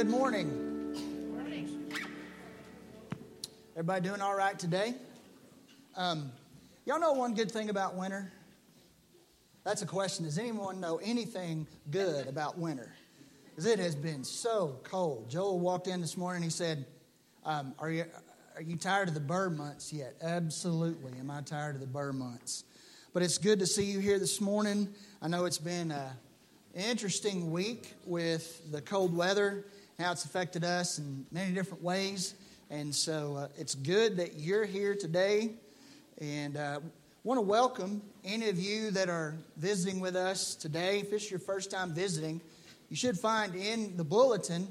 Good morning. morning. Everybody doing all right today? Um, y'all know one good thing about winter? That's a question. Does anyone know anything good about winter? Because it has been so cold. Joel walked in this morning. He said, um, "Are you are you tired of the burr months yet?" Absolutely. Am I tired of the burr months? But it's good to see you here this morning. I know it's been an interesting week with the cold weather how it's affected us in many different ways. And so uh, it's good that you're here today. And uh, want to welcome any of you that are visiting with us today. If it's your first time visiting, you should find in the bulletin.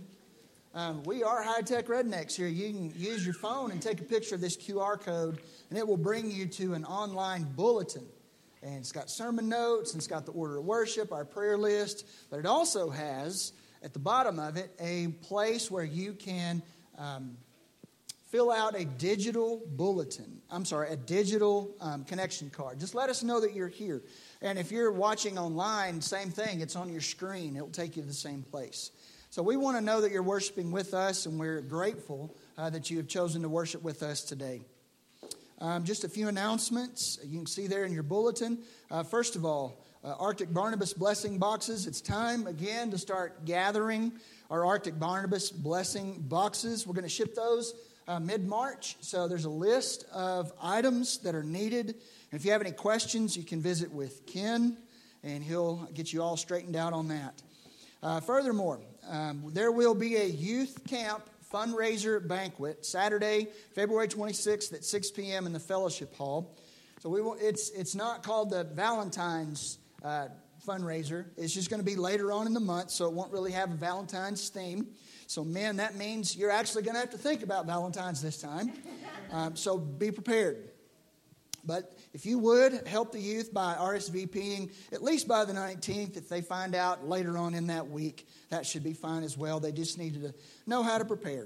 Um, we are high tech rednecks here. You can use your phone and take a picture of this QR code, and it will bring you to an online bulletin. And it's got sermon notes, and it's got the order of worship, our prayer list, but it also has at the bottom of it a place where you can um, fill out a digital bulletin. I'm sorry, a digital um, connection card. Just let us know that you're here. And if you're watching online, same thing. It's on your screen, it'll take you to the same place. So we want to know that you're worshiping with us, and we're grateful uh, that you have chosen to worship with us today. Um, just a few announcements you can see there in your bulletin. Uh, first of all, uh, Arctic Barnabas blessing boxes. It's time again to start gathering our Arctic Barnabas blessing boxes. We're going to ship those uh, mid March. So there's a list of items that are needed. And if you have any questions, you can visit with Ken, and he'll get you all straightened out on that. Uh, furthermore, um, there will be a youth camp fundraiser banquet Saturday, February 26th at 6 p.m. in the fellowship hall. So we will, it's, it's not called the Valentine's uh, fundraiser. It's just going to be later on in the month, so it won't really have a Valentine's theme. So, men, that means you're actually going to have to think about Valentine's this time. Um, so be prepared. But if you would help the youth by RSVPing at least by the 19th, if they find out later on in that week, that should be fine as well. They just need to know how to prepare.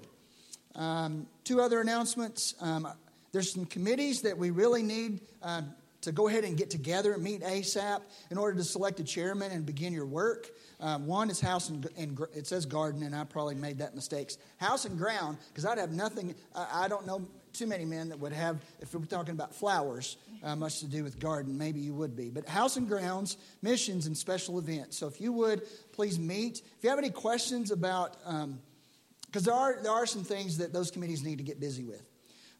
Um, two other announcements. Um, there's some committees that we really need um, to go ahead and get together and meet ASAP in order to select a chairman and begin your work. Um, one is house and, and, it says garden, and I probably made that mistake. House and ground, because I'd have nothing. I, I, don't know too many men that would have, if we're talking about flowers, uh, much to do with garden. Maybe you would be, but house and grounds, missions, and special events. So if you would please meet. If you have any questions about, because um, there are there are some things that those committees need to get busy with.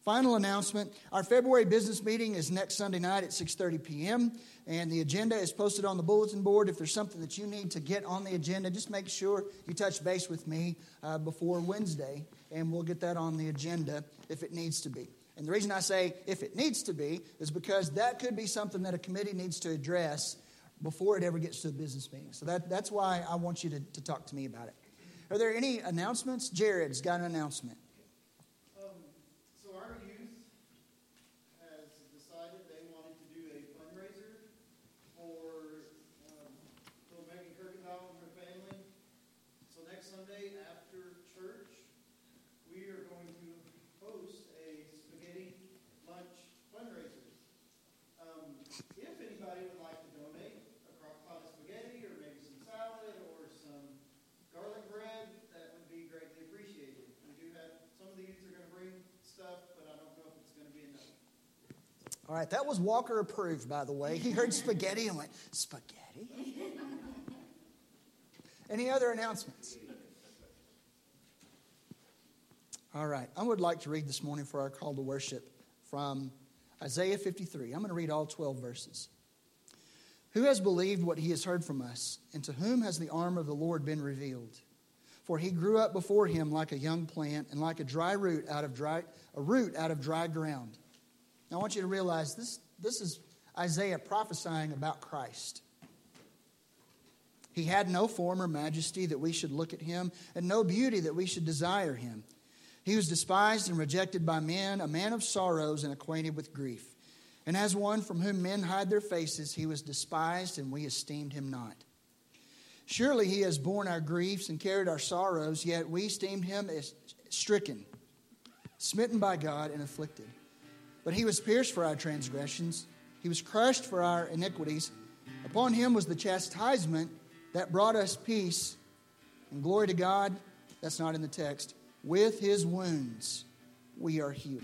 Final announcement, our February business meeting is next Sunday night at 6:30 p.m. and the agenda is posted on the bulletin board. If there's something that you need to get on the agenda, just make sure you touch base with me uh, before Wednesday and we'll get that on the agenda if it needs to be. And the reason I say if it needs to be is because that could be something that a committee needs to address before it ever gets to a business meeting. So that, that's why I want you to, to talk to me about it. Are there any announcements? Jared's got an announcement. All right, that was Walker approved, by the way. He heard spaghetti and went, Spaghetti? Any other announcements? All right, I would like to read this morning for our call to worship from Isaiah 53. I'm going to read all 12 verses. Who has believed what he has heard from us, and to whom has the arm of the Lord been revealed? For he grew up before him like a young plant, and like a dry root out of dry, a root out of dry ground. Now, I want you to realize this, this is Isaiah prophesying about Christ. He had no form or majesty that we should look at him, and no beauty that we should desire him. He was despised and rejected by men, a man of sorrows and acquainted with grief. And as one from whom men hide their faces, he was despised, and we esteemed him not. Surely he has borne our griefs and carried our sorrows, yet we esteemed him as stricken, smitten by God, and afflicted. But he was pierced for our transgressions, he was crushed for our iniquities. Upon him was the chastisement that brought us peace. And glory to God, That's not in the text. With his wounds we are healed.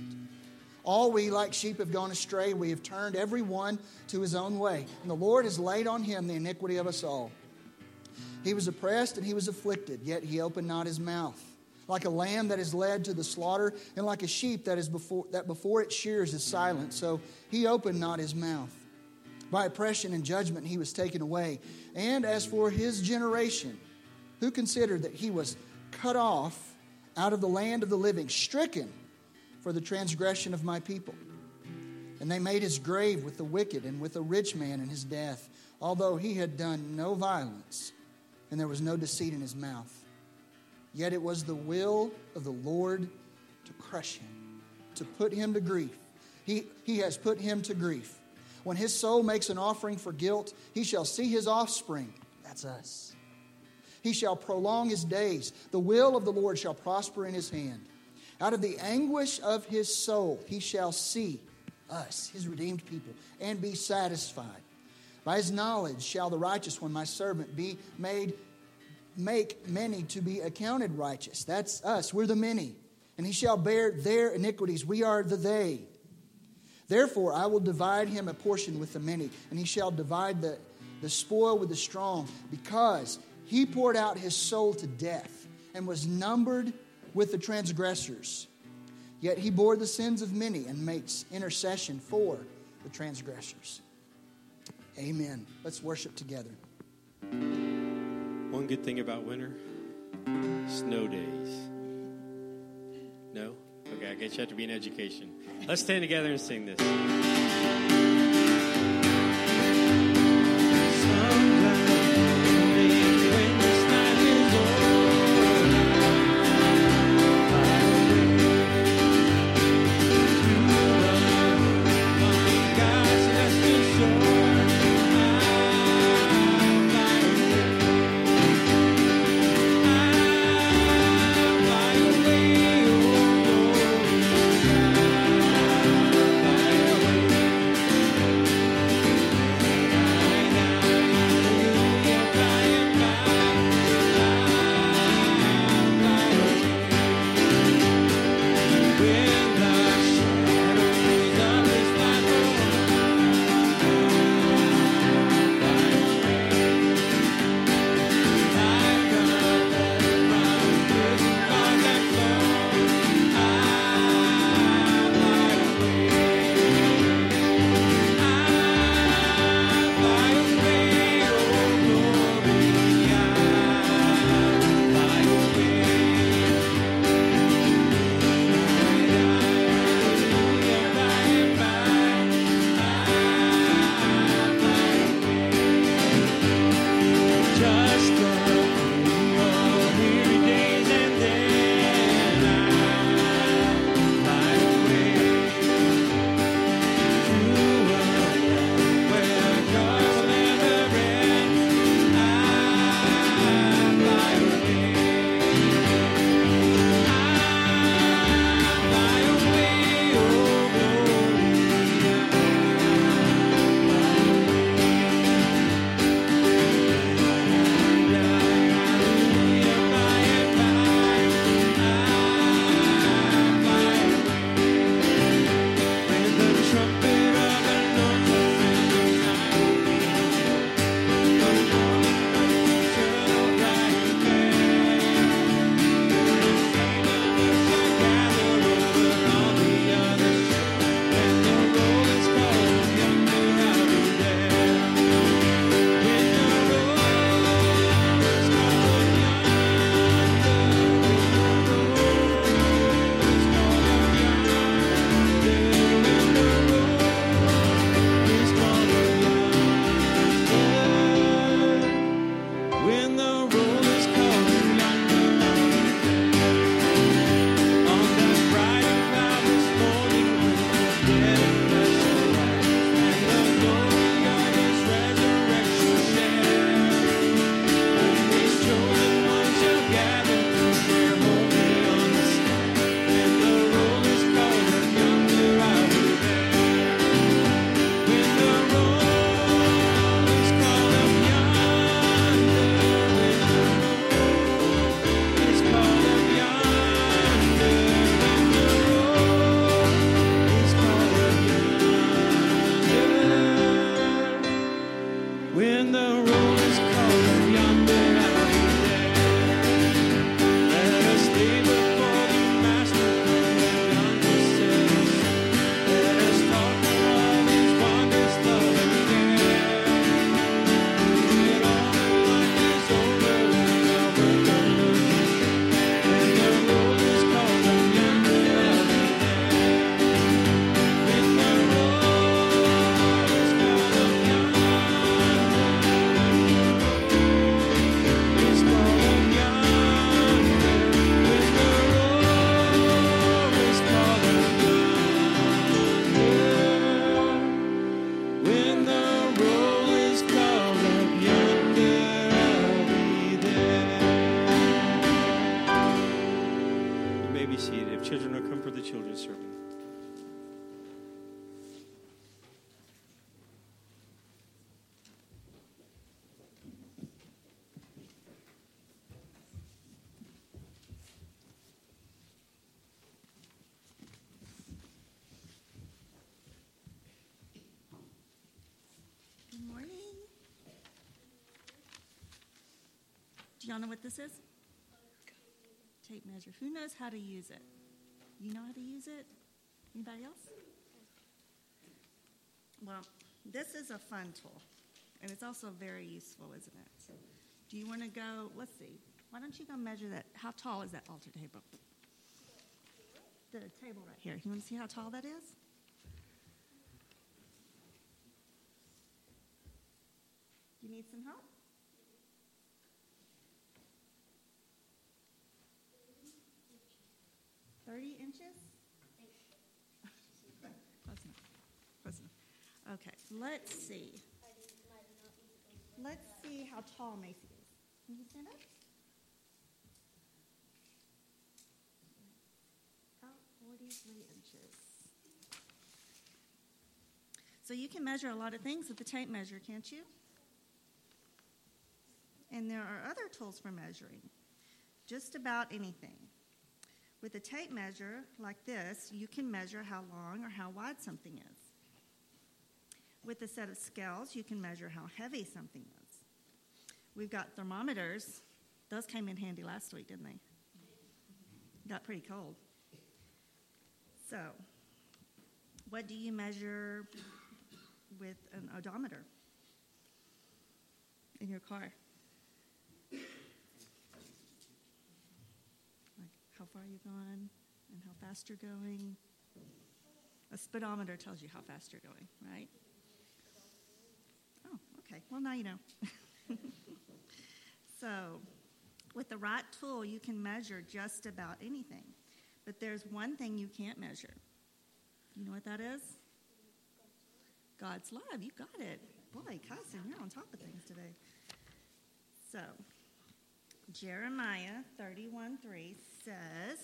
All we, like sheep, have gone astray. We have turned every one to his own way. And the Lord has laid on him the iniquity of us all. He was oppressed and he was afflicted, yet he opened not his mouth. Like a lamb that is led to the slaughter, and like a sheep that is before that before it shears is silent, so he opened not his mouth. By oppression and judgment he was taken away. And as for his generation, who considered that he was cut off out of the land of the living, stricken for the transgression of my people. And they made his grave with the wicked and with a rich man in his death, although he had done no violence and there was no deceit in his mouth. Yet it was the will of the Lord to crush him, to put him to grief. He, he has put him to grief. When his soul makes an offering for guilt, he shall see his offspring. That's us. He shall prolong his days. The will of the Lord shall prosper in his hand. Out of the anguish of his soul, he shall see us, his redeemed people, and be satisfied. By his knowledge shall the righteous one, my servant, be made, make many to be accounted righteous. That's us. We're the many. And he shall bear their iniquities. We are the they. Therefore, I will divide him a portion with the many, and he shall divide the, the spoil with the strong, because he poured out his soul to death and was numbered with the transgressors. Yet he bore the sins of many and makes intercession for the transgressors. Amen. Let's worship together. One good thing about winter snow days. No? Okay, I guess you have to be in education. Let's stand together and sing this. Tape measure. Who knows how to use it? You know how to use it? Anybody else? Well, this is a fun tool, and it's also very useful, isn't it? So, do you want to go? Let's see. Why don't you go measure that? How tall is that altar table? The table right here. You want to see how tall that is? You need some help? Thirty inches? Close enough. Close enough. Okay, let's see. Let's see how tall Macy is. Can you stand up? About forty-three inches. So you can measure a lot of things with the tape measure, can't you? And there are other tools for measuring, just about anything. With a tape measure like this, you can measure how long or how wide something is. With a set of scales, you can measure how heavy something is. We've got thermometers. Those came in handy last week, didn't they? Got pretty cold. So, what do you measure with an odometer in your car? Like how far you've gone and how fast you're going. A speedometer tells you how fast you're going, right? Oh, okay. Well, now you know. so, with the right tool, you can measure just about anything. But there's one thing you can't measure. You know what that is? God's love. You got it. Boy, cousin, you're on top of things today. So, Jeremiah 31 3 says,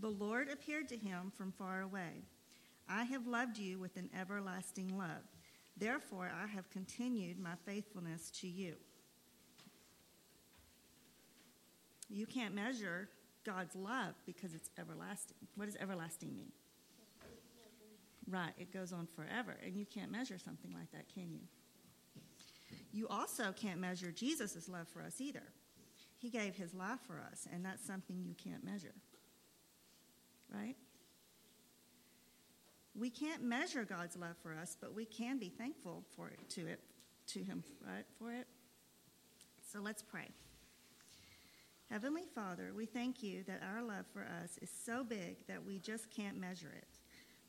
The Lord appeared to him from far away. I have loved you with an everlasting love. Therefore, I have continued my faithfulness to you. You can't measure God's love because it's everlasting. What does everlasting mean? Right, it goes on forever, and you can't measure something like that, can you? You also can't measure Jesus' love for us either. He gave his life for us, and that's something you can't measure. Right? We can't measure God's love for us, but we can be thankful for it to it to him, right? For it. So let's pray. Heavenly Father, we thank you that our love for us is so big that we just can't measure it.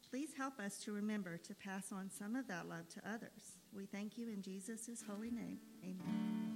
Please help us to remember to pass on some of that love to others. We thank you in Jesus' holy name. Amen.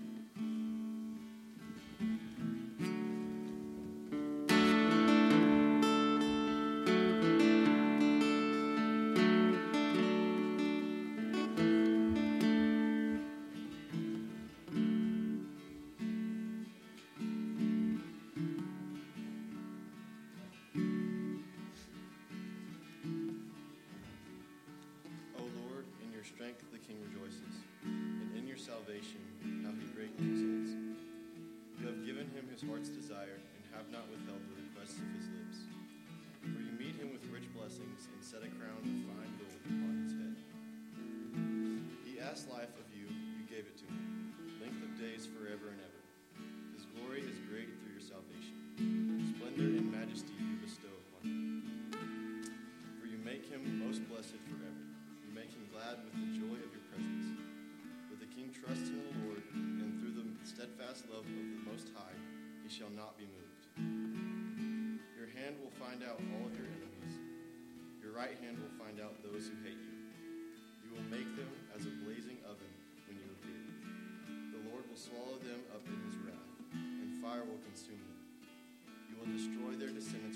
shall not be moved. Your hand will find out all of your enemies. Your right hand will find out those who hate you. You will make them as a blazing oven when you appear. The Lord will swallow them up in his wrath, and fire will consume them. You will destroy their descendants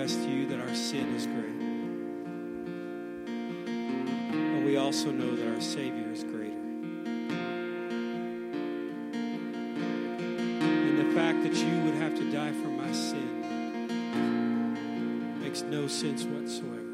confess to you that our sin is great. But we also know that our Savior is greater. And the fact that you would have to die for my sin makes no sense whatsoever.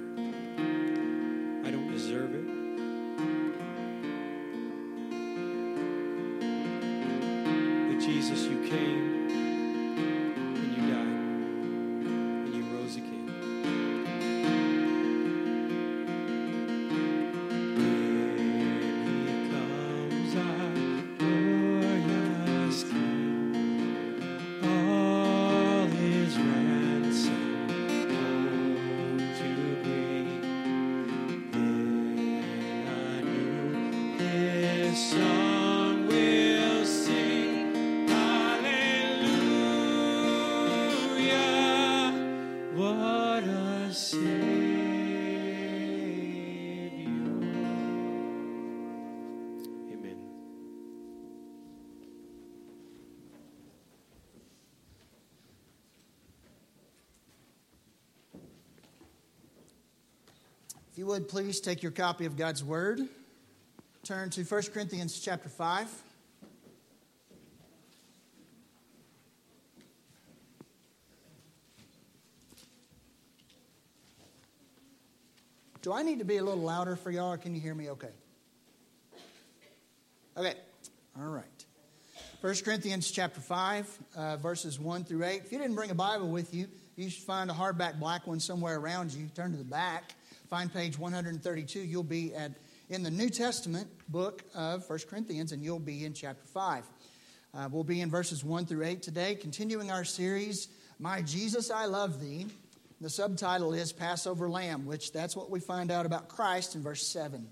You would please take your copy of God's Word, turn to 1 Corinthians chapter 5. Do I need to be a little louder for y'all, or can you hear me okay? Okay, all right. 1 Corinthians chapter 5, uh, verses 1 through 8. If you didn't bring a Bible with you, you should find a hardback black one somewhere around you. Turn to the back, find page 132. You'll be at in the New Testament book of 1 Corinthians, and you'll be in chapter 5. Uh, we'll be in verses 1 through 8 today, continuing our series, My Jesus, I Love Thee. The subtitle is Passover Lamb, which that's what we find out about Christ in verse 7.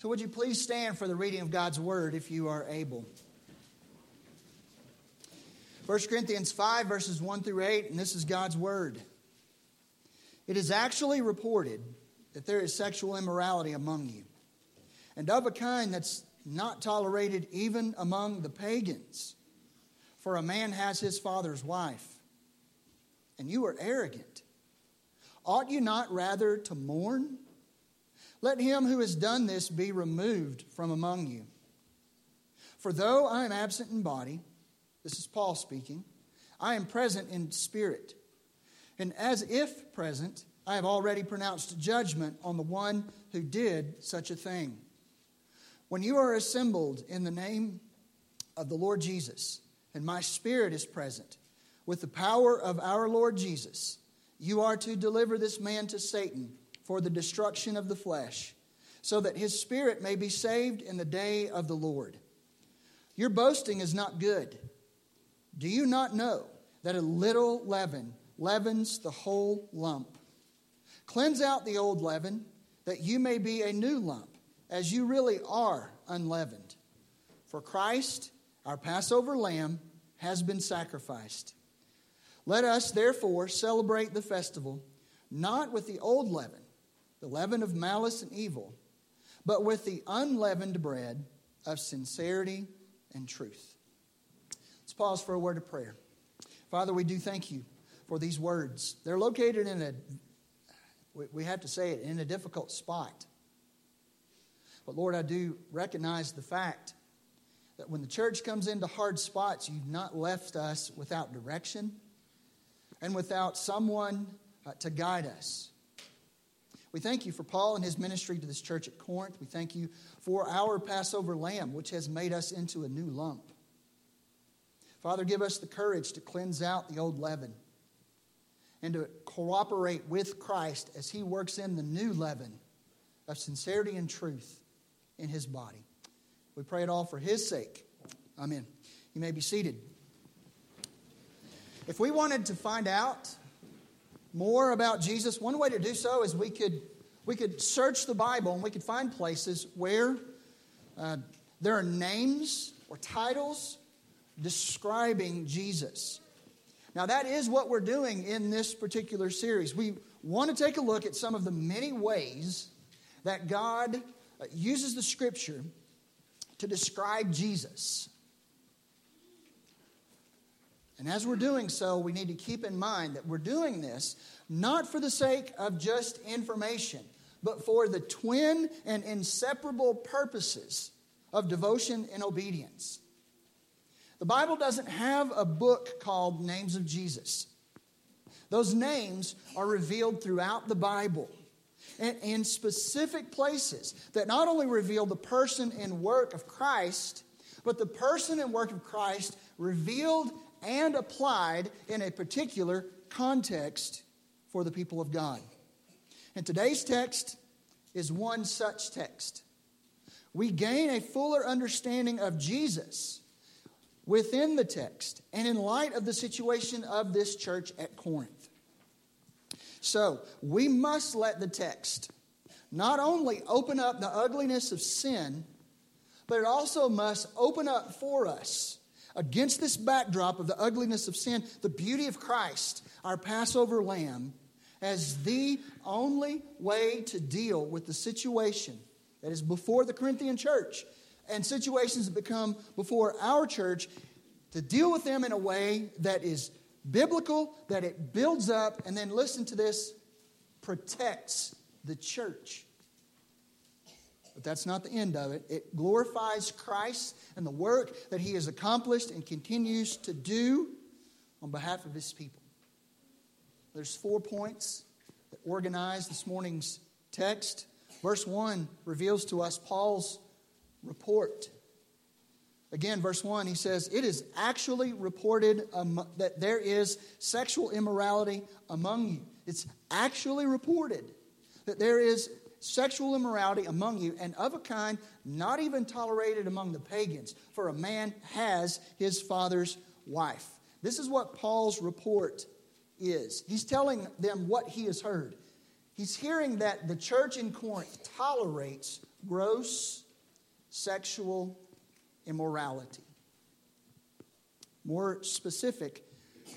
So, would you please stand for the reading of God's Word if you are able? 1 Corinthians 5, verses 1 through 8, and this is God's Word. It is actually reported that there is sexual immorality among you, and of a kind that's not tolerated even among the pagans. For a man has his father's wife, and you are arrogant. Ought you not rather to mourn? Let him who has done this be removed from among you. For though I am absent in body, this is Paul speaking, I am present in spirit. And as if present, I have already pronounced judgment on the one who did such a thing. When you are assembled in the name of the Lord Jesus, and my spirit is present, with the power of our Lord Jesus, you are to deliver this man to Satan for the destruction of the flesh, so that his spirit may be saved in the day of the Lord. Your boasting is not good. Do you not know that a little leaven leavens the whole lump? Cleanse out the old leaven, that you may be a new lump, as you really are unleavened. For Christ, our Passover lamb, has been sacrificed. Let us, therefore, celebrate the festival not with the old leaven, the leaven of malice and evil, but with the unleavened bread of sincerity and truth. Let's pause for a word of prayer. Father, we do thank you for these words. They're located in a, we- we have to say it, in a difficult spot. But Lord, I do recognize the fact that when the church comes into hard spots, you've not left us without direction and without someone uh, to guide us. We thank you for Paul and his ministry to this church at Corinth. We thank you for our Passover lamb, which has made us into a new lump. Father, give us the courage to cleanse out the old leaven and to cooperate with Christ as he works in the new leaven of sincerity and truth in his body. We pray it all for His sake. Amen. You may be seated. If we wanted to find out more about Jesus, one way to do so is we could, we could search the Bible and we could find places where uh, there are names or titles describing Jesus. Now, that is what we're doing in this particular series. We want to take a look at some of the many ways that God uh, uses the scripture to describe Jesus. And as we're doing so, we need to keep in mind that we're doing this not for the sake of just information, but for the twin and inseparable purposes of devotion and obedience. The Bible doesn't have a book called Names of Jesus. Those names are revealed throughout the Bible and in specific places that not only reveal the person and work of Christ, but the person and work of Christ revealed and applied in a particular context for the people of God. And today's text is one such text. We gain a fuller understanding of Jesus within the text and in light of the situation of this church at Corinth. So, we must let the text not only open up the ugliness of sin, but it also must open up for us, against this backdrop of the ugliness of sin, the beauty of Christ, our Passover lamb, as the only way to deal with the situation that is before the Corinthian church and situations that become before our church to deal with them in a way that is biblical, that it builds up, and then listen to this protects the church. But that's not the end of it. It glorifies Christ and the work that he has accomplished and continues to do on behalf of his people. There's four points that organize this morning's text. Verse 1 reveals to us Paul's report. Again, verse 1, he says, It is actually reported that there is sexual immorality among you. It's actually reported that there is sexual immorality among you, and of a kind not even tolerated among the pagans, for a man has his father's wife. This is what Paul's report is. He's telling them what he has heard. He's hearing that the church in Corinth tolerates gross sexual immorality. More specific,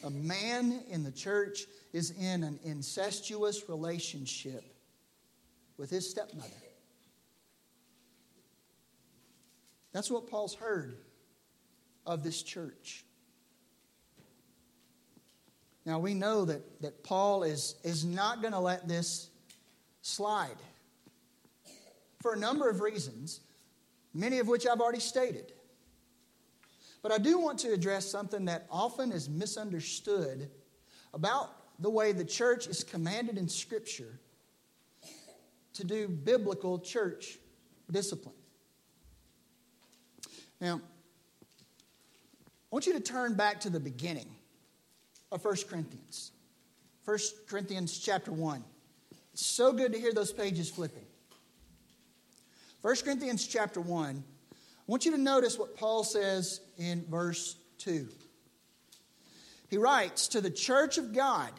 a man in the church is in an incestuous relationship with his stepmother. That's what Paul's heard of this church. Now we know that, that Paul is, is not going to let this slide for a number of reasons, many of which I've already stated. But I do want to address something that often is misunderstood about the way the church is commanded in Scripture to do biblical church discipline. Now, I want you to turn back to the beginning of 1 Corinthians. 1 Corinthians chapter 1. It's so good to hear those pages flipping. 1 Corinthians chapter 1. I want you to notice what Paul says in verse 2. He writes, To the church of God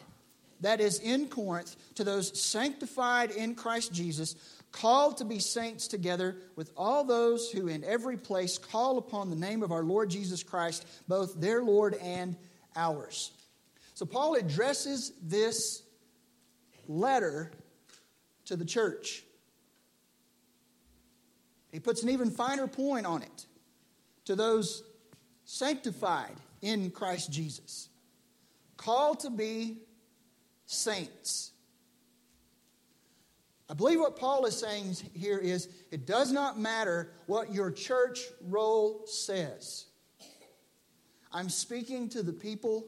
that is in Corinth, to those sanctified in Christ Jesus, called to be saints together with all those who in every place call upon the name of our Lord Jesus Christ, both their Lord and ours. So Paul addresses this letter to the church. He puts an even finer point on it to those sanctified in Christ Jesus, called to be saints. I believe what Paul is saying here is it does not matter what your church roll says. I'm speaking to the people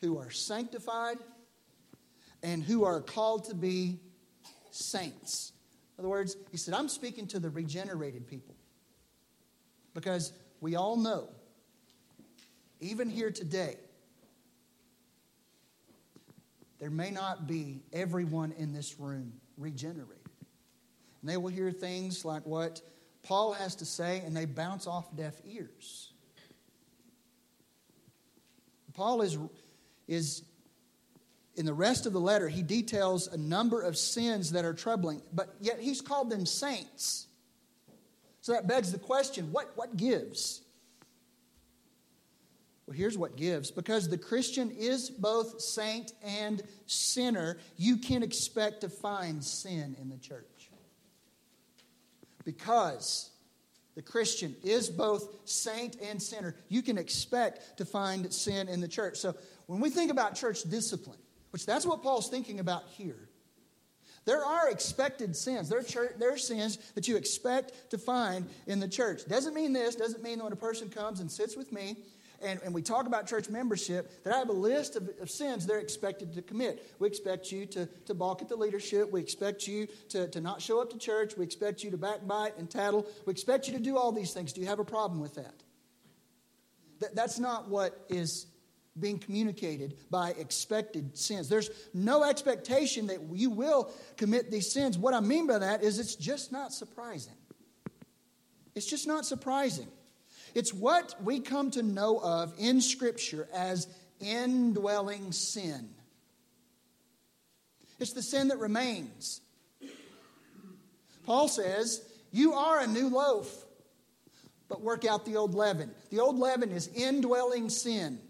who are sanctified and who are called to be saints. In other words, he said, I'm speaking to the regenerated people. Because we all know, even here today, there may not be everyone in this room regenerated. And they will hear things like what Paul has to say, and they bounce off deaf ears. Paul is, is in the rest of the letter, he details a number of sins that are troubling, but yet he's called them saints. So that begs the question what, what gives? Well, here's what gives. Because the Christian is both saint and sinner, you can expect to find sin in the church. Because the Christian is both saint and sinner, you can expect to find sin in the church. So when we think about church discipline, which that's what Paul's thinking about here, there are expected sins. There are, church, there are sins that you expect to find in the church. Doesn't mean this, doesn't mean that when a person comes and sits with me and, and we talk about church membership, that I have a list of, of sins they're expected to commit. We expect you to, to balk at the leadership. We expect you to, to not show up to church. We expect you to backbite and tattle. We expect you to do all these things. Do you have a problem with that? that that's not what is being communicated by expected sins. There's no expectation that you will commit these sins. What I mean by that is it's just not surprising. It's just not surprising. It's what we come to know of in Scripture as indwelling sin. It's the sin that remains. Paul says, You are a new loaf, but work out the old leaven. The old leaven is indwelling sin.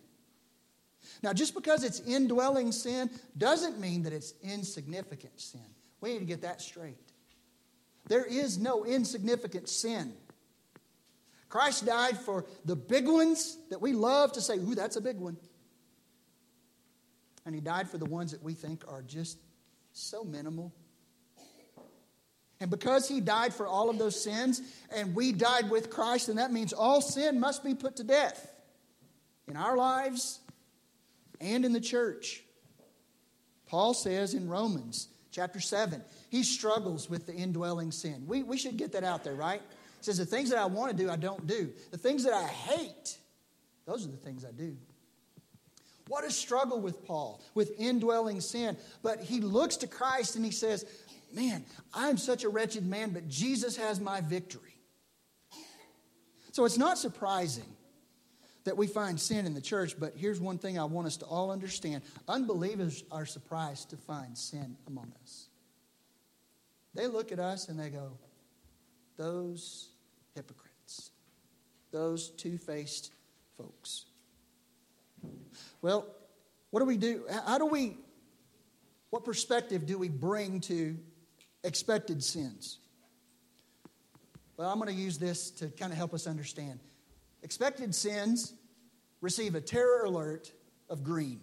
Now, just because it's indwelling sin doesn't mean that it's insignificant sin. We need to get that straight. There is no insignificant sin. Christ died for the big ones that we love to say, ooh, that's a big one. And he died for the ones that we think are just so minimal. And because he died for all of those sins and we died with Christ, and that means all sin must be put to death in our lives and in the church. Paul says in Romans chapter 7, he struggles with the indwelling sin. We, we should get that out there, right? He says, The things that I want to do, I don't do. The things that I hate, those are the things I do. What a struggle with Paul, with indwelling sin. But he looks to Christ and he says, Man, I'm such a wretched man, but Jesus has my victory. So it's not surprising that we find sin in the church, but here's one thing I want us to all understand unbelievers are surprised to find sin among us. They look at us and they go, Those hypocrites, those two faced folks. Well, what do we do? How do we, what perspective do we bring to expected sins? Well, I'm going to use this to kind of help us understand. Expected sins receive a terror alert of green.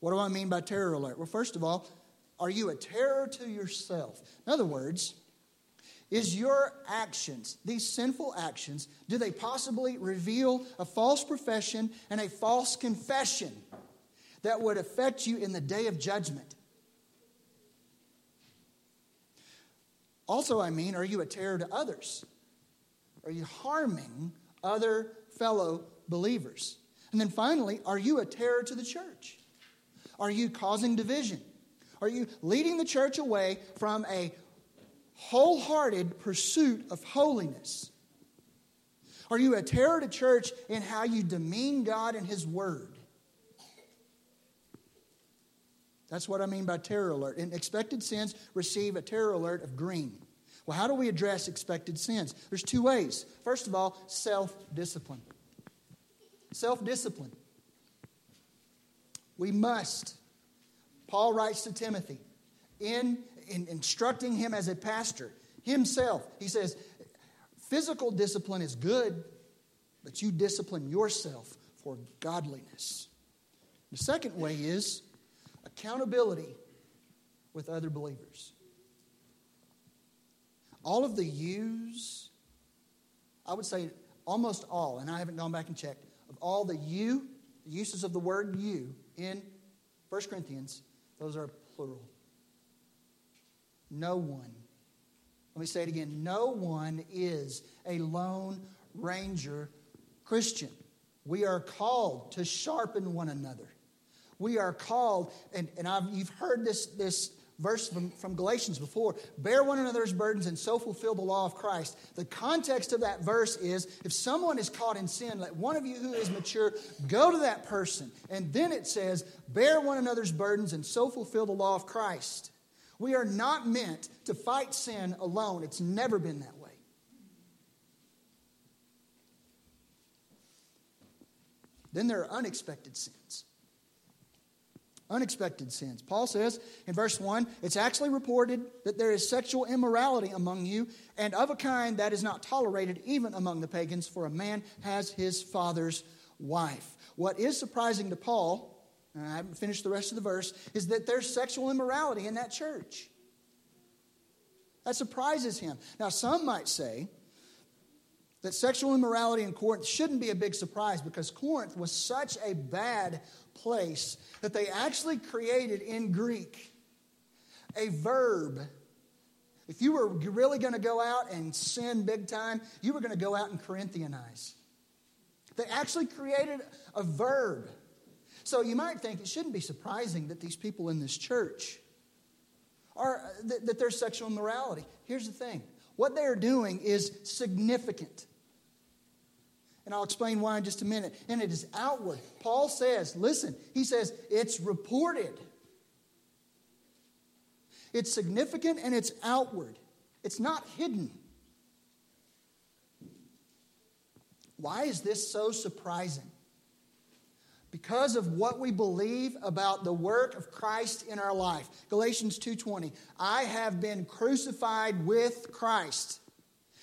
What do I mean by terror alert? Well, first of all, are you a terror to yourself? In other words, is your actions, these sinful actions, do they possibly reveal a false profession and a false confession that would affect you in the day of judgment? Also, I mean, are you a terror to others? Are you harming other fellow believers? And then finally, are you a terror to the church? Are you causing division? Are you leading the church away from a wholehearted pursuit of holiness? Are you a terror to church in how you demean God and His Word? That's what I mean by terror alert. And expected sins receive a terror alert of green. Well, how do we address expected sins? There's two ways. First of all, self discipline. Self discipline. We must. Paul writes to Timothy in, in instructing him as a pastor himself. He says, physical discipline is good, but you discipline yourself for godliness. The second way is accountability with other believers. All of the use, I would say almost all, and I haven't gone back and checked, of all the you, the uses of the word you in 1 Corinthians, those are plural. No one. Let me say it again. No one is a lone ranger Christian. We are called to sharpen one another. We are called, and, and I've, you've heard this, this verse from, from Galatians before bear one another's burdens and so fulfill the law of Christ. The context of that verse is if someone is caught in sin, let one of you who is mature go to that person. And then it says, bear one another's burdens and so fulfill the law of Christ. We are not meant to fight sin alone, it's never been that way. Then there are unexpected sins. Unexpected sins. Paul says in verse 1 it's actually reported that there is sexual immorality among you, and of a kind that is not tolerated even among the pagans, for a man has his father's wife. What is surprising to Paul, and I haven't finished the rest of the verse, is that there's sexual immorality in that church. That surprises him. Now, some might say, that sexual immorality in Corinth shouldn't be a big surprise because Corinth was such a bad place that they actually created in Greek a verb. If you were really going to go out and sin big time, you were going to go out and Corinthianize. They actually created a verb. So you might think it shouldn't be surprising that these people in this church are that, that there's sexual immorality. Here's the thing. What they are doing is significant. And I'll explain why in just a minute. And it is outward. Paul says, listen, he says, it's reported. It's significant and it's outward. It's not hidden. Why is this so surprising? Because of what we believe about the work of Christ in our life. Galatians 2:20. I have been crucified with Christ.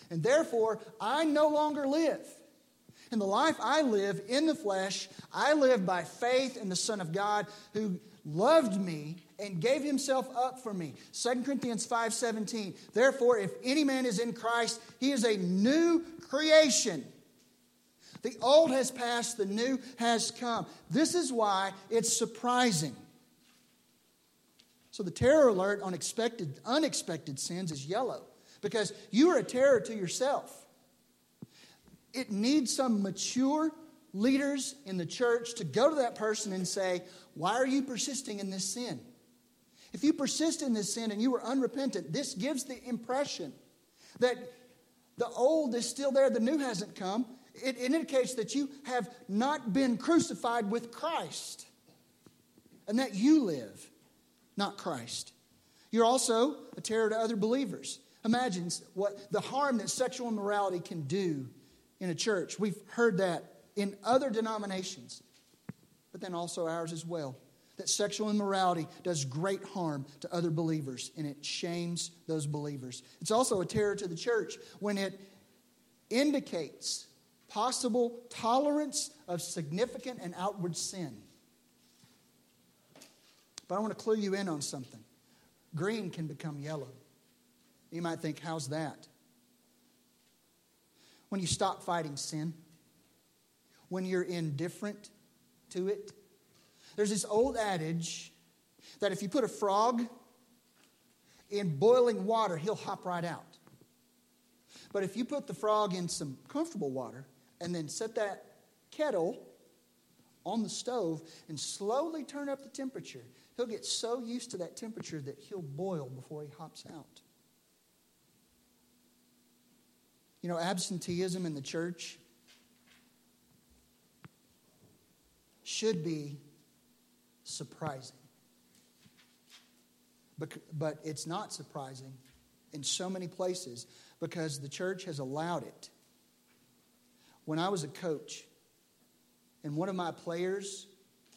And therefore, I no longer live. In the life I live in the flesh, I live by faith in the Son of God who loved me and gave himself up for me. 2 Corinthians 5:17. Therefore, if any man is in Christ, he is a new creation. The old has passed, the new has come. This is why it's surprising. So the terror alert on expected, unexpected sins is yellow because you are a terror to yourself. It needs some mature leaders in the church to go to that person and say, Why are you persisting in this sin? If you persist in this sin and you are unrepentant, this gives the impression that the old is still there, the new hasn't come. It, indicates that you have not been crucified with Christ and that you live, not Christ. You're also a terror to other believers. Imagine what the harm that sexual immorality can do in a church. We've heard that in other denominations, but then also ours as well. That sexual immorality does great harm to other believers and it shames those believers. It's also a terror to the church when it indicates possible tolerance of significant and outward sin. But I want to clue you in on something. Green can become yellow. You might think, how's that? When you stop fighting sin, when you're indifferent to it. There's this old adage that if you put a frog in boiling water, he'll hop right out. But if you put the frog in some comfortable water and then set that kettle on the stove and slowly turn up the temperature, he'll get so used to that temperature that he'll boil before he hops out. You know, absenteeism in the church should be surprising. But, but it's not surprising in so many places because the church has allowed it. When I was a coach, and one of my players,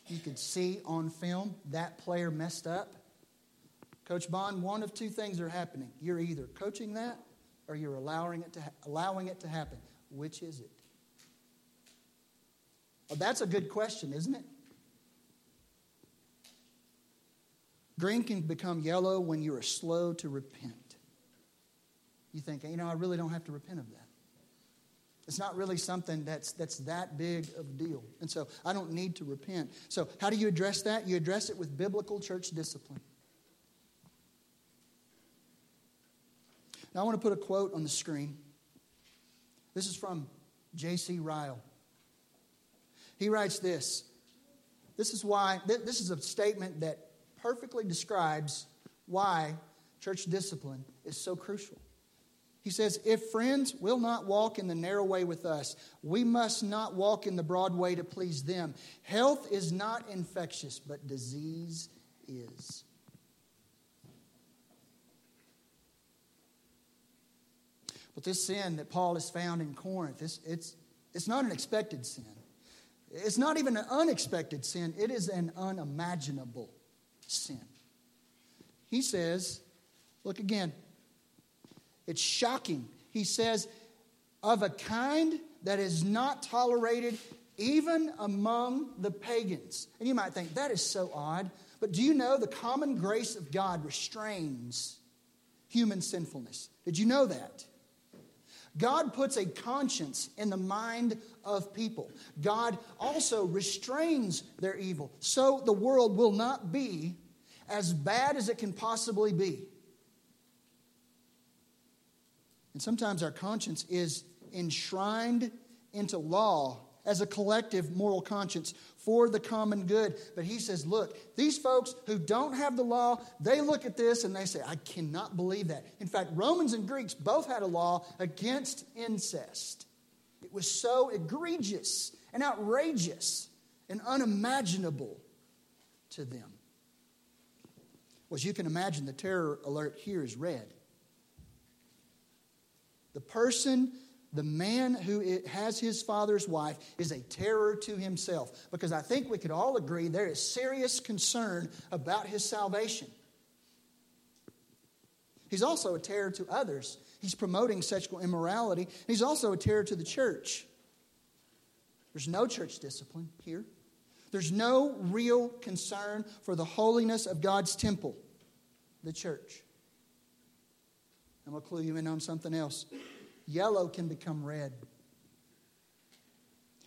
you could see on film, that player messed up. Coach Bond, one of two things are happening. You're either coaching that or you're allowing it to, ha- allowing it to happen? Which is it? Well, that's a good question, isn't it? Green can become yellow when you are slow to repent. You think, you know, I really don't have to repent of that. It's not really something that's, that's that big of a deal. And so I don't need to repent. So, how do you address that? You address it with biblical church discipline. Now, I want to put a quote on the screen. This is from J.C. Ryle. He writes this. This is why, this is a statement that perfectly describes why church discipline is so crucial. He says, If friends will not walk in the narrow way with us, we must not walk in the broad way to please them. Health is not infectious, but disease is. But this sin that Paul has found in Corinth, it's, it's, it's not an expected sin. It's not even an unexpected sin, it is an unimaginable sin. He says, look again, it's shocking. He says, of a kind that is not tolerated even among the pagans. And you might think, that is so odd. But do you know the common grace of God restrains human sinfulness? Did you know that? God puts a conscience in the mind of people. God also restrains their evil so the world will not be as bad as it can possibly be. And sometimes our conscience is enshrined into law as a collective moral conscience for the common good. But he says, look, these folks who don't have the law, they look at this and they say, I cannot believe that. In fact, Romans and Greeks both had a law against incest. It was so egregious and outrageous and unimaginable to them. Well, as you can imagine, the terror alert here is red. The person, the man who has his father's wife, is a terror to himself. Because I think we could all agree there is serious concern about his salvation. He's also a terror to others. He's promoting sexual immorality. He's also a terror to the church. There's no church discipline here. There's no real concern for the holiness of God's temple, the church. I'm going to clue you in on something else. Yellow can become red.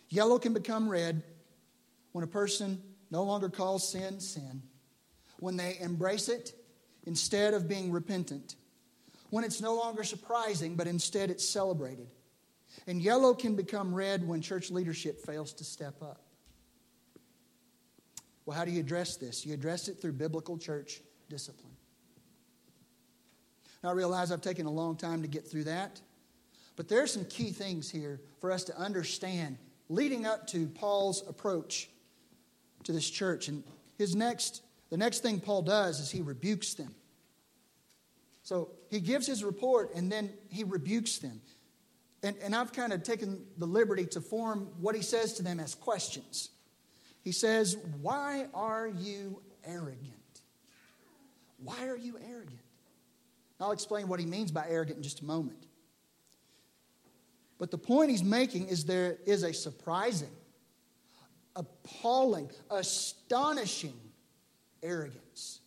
Yellow can become red when a person no longer calls sin sin, when they embrace it instead of being repentant, when it's no longer surprising, but instead it's celebrated. And yellow can become red when church leadership fails to step up. Well, how do you address this? You address it through biblical church discipline. Now, I realize I've taken a long time to get through that, but there are some key things here for us to understand leading up to Paul's approach to this church. And his next, the next thing Paul does is he rebukes them. So he gives his report and then he rebukes them. And, and I've kind of taken the liberty to form what he says to them as questions. He says, Why are you arrogant? Why are you arrogant? I'll explain what he means by arrogant in just a moment. But the point he's making is there is a surprising, appalling, astonishing arrogance.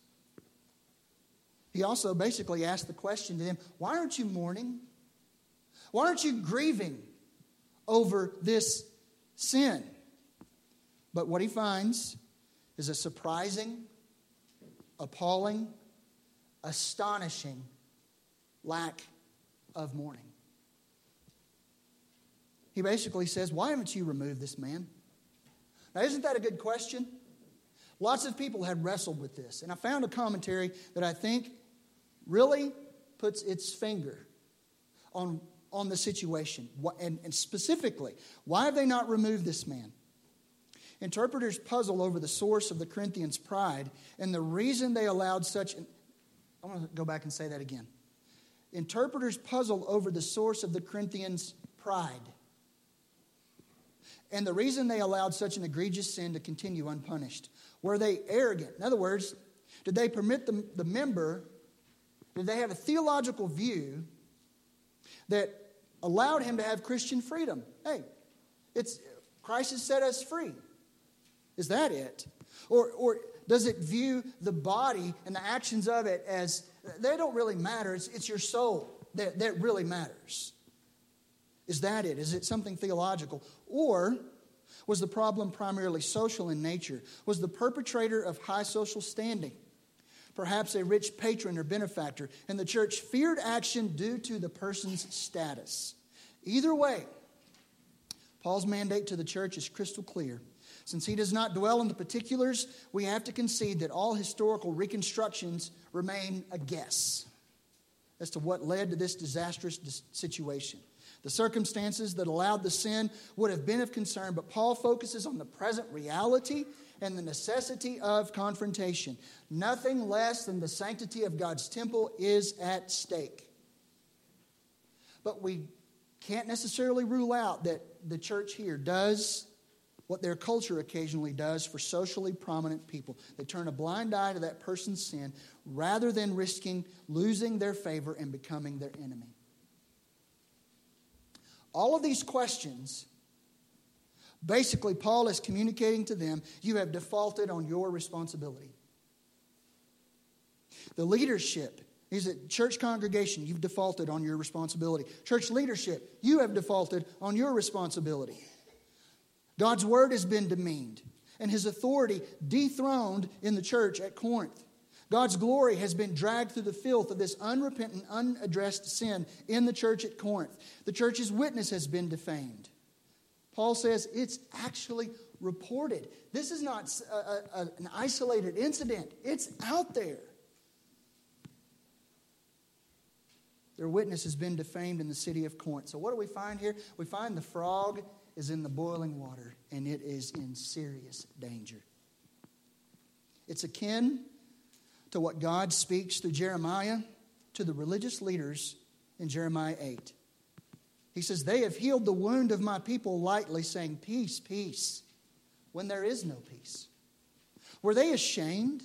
He also basically asked the question to them why aren't you mourning? Why aren't you grieving over this sin? But what he finds is a surprising, appalling, astonishing lack of mourning. He basically says, Why haven't you removed this man? Now, isn't that a good question? Lots of people had wrestled with this, and I found a commentary that I think really puts its finger on, on the situation. And, and specifically, why have they not removed this man? Interpreters puzzle over the source of the Corinthians' pride and the reason they allowed such. An, I want to go back and say that again. Interpreters puzzle over the source of the Corinthians' pride and the reason they allowed such an egregious sin to continue unpunished. Were they arrogant? In other words, did they permit the, the member, did they have a theological view that allowed him to have Christian freedom? Hey, it's Christ has set us free. Is that it? Or, or does it view the body and the actions of it as they don't really matter? It's, it's your soul that, that really matters. Is that it? Is it something theological? Or was the problem primarily social in nature? Was the perpetrator of high social standing? Perhaps a rich patron or benefactor, and the church feared action due to the person's status. Either way, Paul's mandate to the church is crystal clear Since he does not dwell on the particulars, we have to concede that all historical reconstructions remain a guess as to what led to this disastrous situation. The circumstances that allowed the sin would have been of concern, but Paul focuses on the present reality and the necessity of confrontation. Nothing less than the sanctity of God's temple is at stake. But we can't necessarily rule out that the church here does what their culture occasionally does for socially prominent people. They turn a blind eye to that person's sin rather than risking losing their favor and becoming their enemy. All of these questions, basically, Paul is communicating to them you have defaulted on your responsibility. The leadership is a church congregation, you've defaulted on your responsibility. Church leadership, you have defaulted on your responsibility. God's word has been demeaned and his authority dethroned in the church at Corinth. God's glory has been dragged through the filth of this unrepentant, unaddressed sin in the church at Corinth. The church's witness has been defamed. Paul says it's actually reported. This is not a, a, an isolated incident, it's out there. Their witness has been defamed in the city of Corinth. So, what do we find here? We find the frog is in the boiling water and it is in serious danger. It's akin to what God speaks through Jeremiah to the religious leaders in Jeremiah 8. He says, They have healed the wound of my people lightly, saying, Peace, peace, when there is no peace. Were they ashamed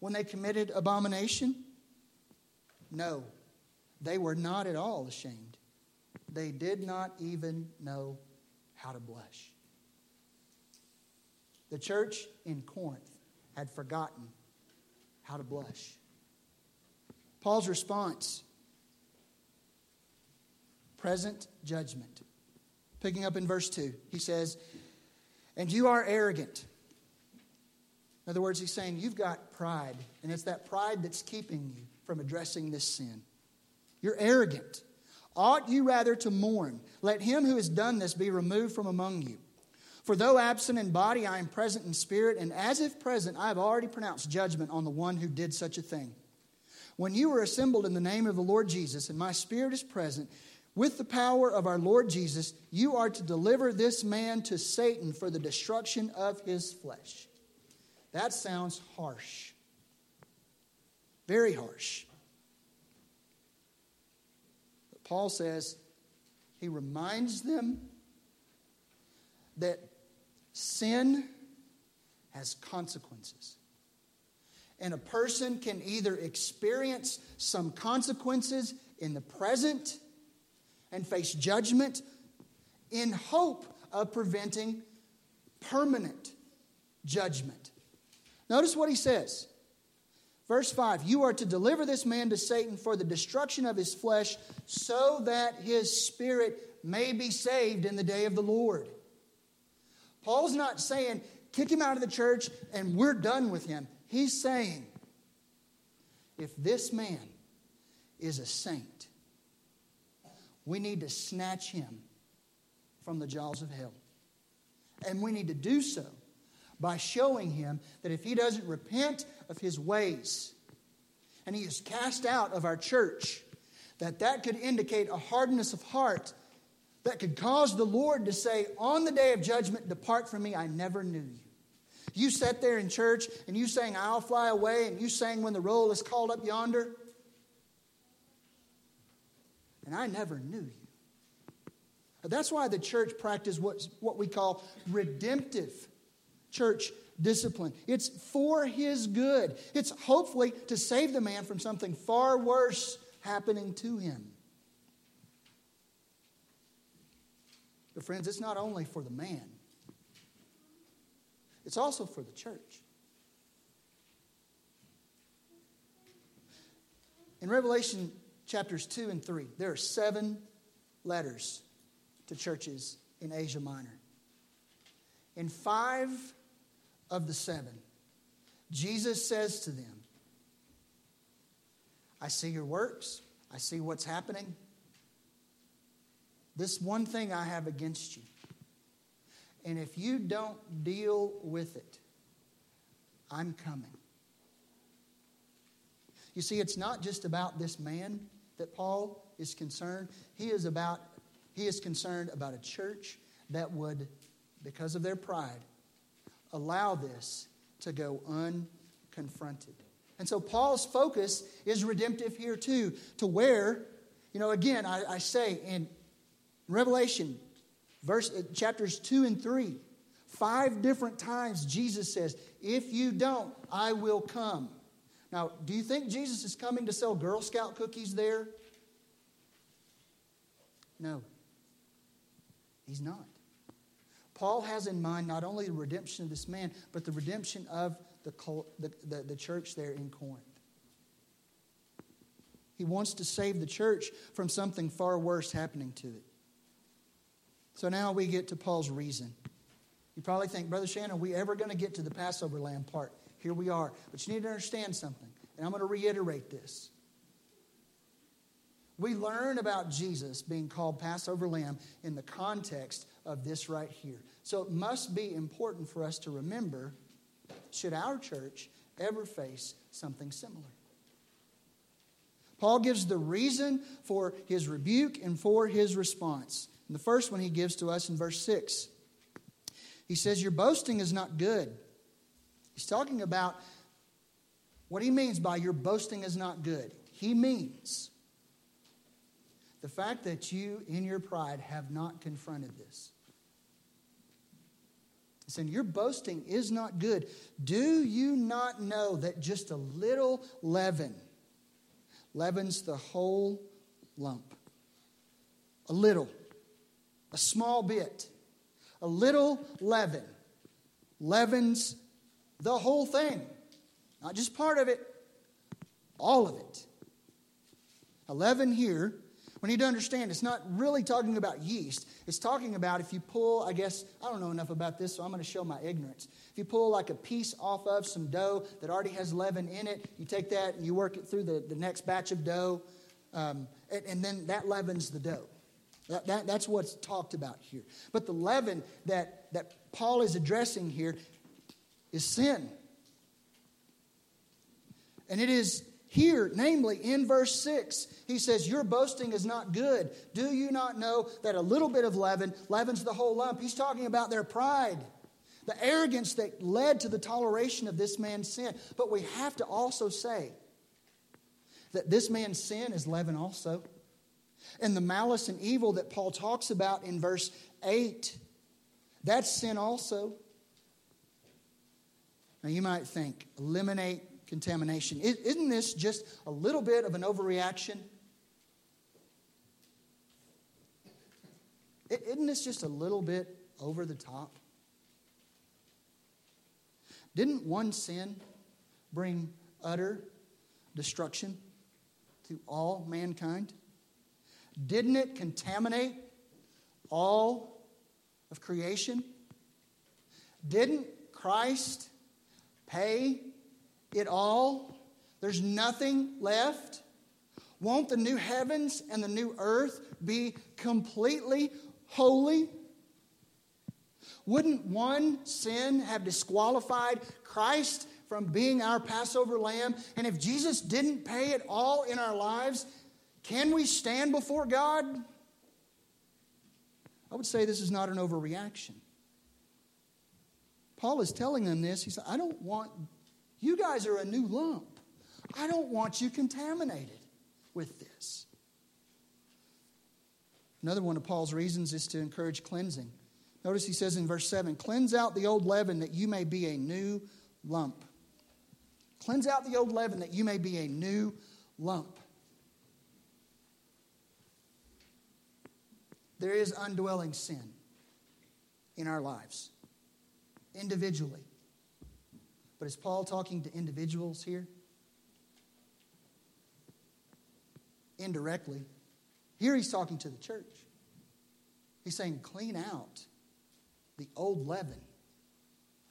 when they committed abomination? No, they were not at all ashamed. They did not even know how to blush. The church in Corinth had forgotten how to blush. Paul's response present judgment. Picking up in verse 2, he says, And you are arrogant. In other words, he's saying, You've got pride, and it's that pride that's keeping you from addressing this sin. You're arrogant. Ought you rather to mourn? Let him who has done this be removed from among you. For though absent in body, I am present in spirit, and as if present, I have already pronounced judgment on the one who did such a thing. When you are assembled in the name of the Lord Jesus, and my spirit is present, with the power of our Lord Jesus, you are to deliver this man to Satan for the destruction of his flesh. That sounds harsh. Very harsh. But Paul says he reminds them that sin has consequences. And a person can either experience some consequences in the present and face judgment in hope of preventing permanent judgment. Notice what he says. Verse 5 You are to deliver this man to Satan for the destruction of his flesh, so that his spirit may be saved in the day of the Lord. Paul's not saying, kick him out of the church and we're done with him. He's saying, if this man is a saint, we need to snatch him from the jaws of hell. And we need to do so by showing him that if he doesn't repent of his ways and he is cast out of our church, that that could indicate a hardness of heart that could cause the Lord to say, On the day of judgment, depart from me, I never knew you. You sat there in church and you sang, I'll fly away, and you sang when the roll is called up yonder. And I never knew you. That's why the church practiced what, what we call redemptive church discipline. It's for his good, it's hopefully to save the man from something far worse happening to him. But, friends, it's not only for the man, it's also for the church. In Revelation chapters 2 and 3, there are seven letters to churches in Asia Minor. In five of the seven, Jesus says to them, I see your works, I see what's happening. This one thing I have against you. And if you don't deal with it, I'm coming. You see, it's not just about this man that Paul is concerned. He is about he is concerned about a church that would, because of their pride, allow this to go unconfronted. And so Paul's focus is redemptive here too, to where, you know, again, I, I say in Revelation, verse uh, chapters two and three, five different times Jesus says, "If you don't, I will come." Now, do you think Jesus is coming to sell Girl Scout cookies there? No, he's not. Paul has in mind not only the redemption of this man, but the redemption of the, the, the, the church there in Corinth. He wants to save the church from something far worse happening to it. So now we get to Paul's reason. You probably think, Brother Shannon, are we ever going to get to the Passover lamb part? Here we are. But you need to understand something, and I'm going to reiterate this. We learn about Jesus being called Passover lamb in the context of this right here. So it must be important for us to remember should our church ever face something similar. Paul gives the reason for his rebuke and for his response. And the first one he gives to us in verse 6. He says, Your boasting is not good. He's talking about what he means by your boasting is not good. He means the fact that you, in your pride, have not confronted this. He's saying, Your boasting is not good. Do you not know that just a little leaven leavens the whole lump? A little, a small bit, a little leaven leavens the whole thing, not just part of it, all of it. A leaven here we need to understand it's not really talking about yeast. It's talking about if you pull, I guess, I don't know enough about this, so I'm going to show my ignorance. If you pull like a piece off of some dough that already has leaven in it, you take that and you work it through the, the next batch of dough, um, and, and, then that leavens the dough. That, that, that's what's talked about here. But the leaven that, that Paul is addressing here is sin. And it is here, namely in verse 6, he says, Your boasting is not good. Do you not know that a little bit of leaven leavens the whole lump? He's talking about their pride, the arrogance that led to the toleration of this man's sin. But we have to also say that this man's sin is leaven also. And the malice and evil that Paul talks about in verse 8, that's sin also. Now you might think, eliminate contamination. Isn't this just a little bit of an overreaction? Isn't this just a little bit over the top? Didn't one sin bring utter destruction to all mankind? Didn't it contaminate all of creation? Didn't Christ pay it all? There's nothing left? Won't the new heavens and the new earth be completely holy? Wouldn't one sin have disqualified Christ from being our Passover lamb? And if Jesus didn't pay it all in our lives, can we stand before God? I would say this is not an overreaction. Paul is telling them this. He said, I don't want you guys are a new lump. I don't want you contaminated with this. Another one of Paul's reasons is to encourage cleansing. Notice he says in verse 7 Cleanse out the old leaven that you may be a new lump. Cleanse out the old leaven that you may be a new lump. There is indwelling sin in our lives, individually. But is Paul talking to individuals here? Indirectly. Here he's talking to the church. He's saying, clean out the old leaven.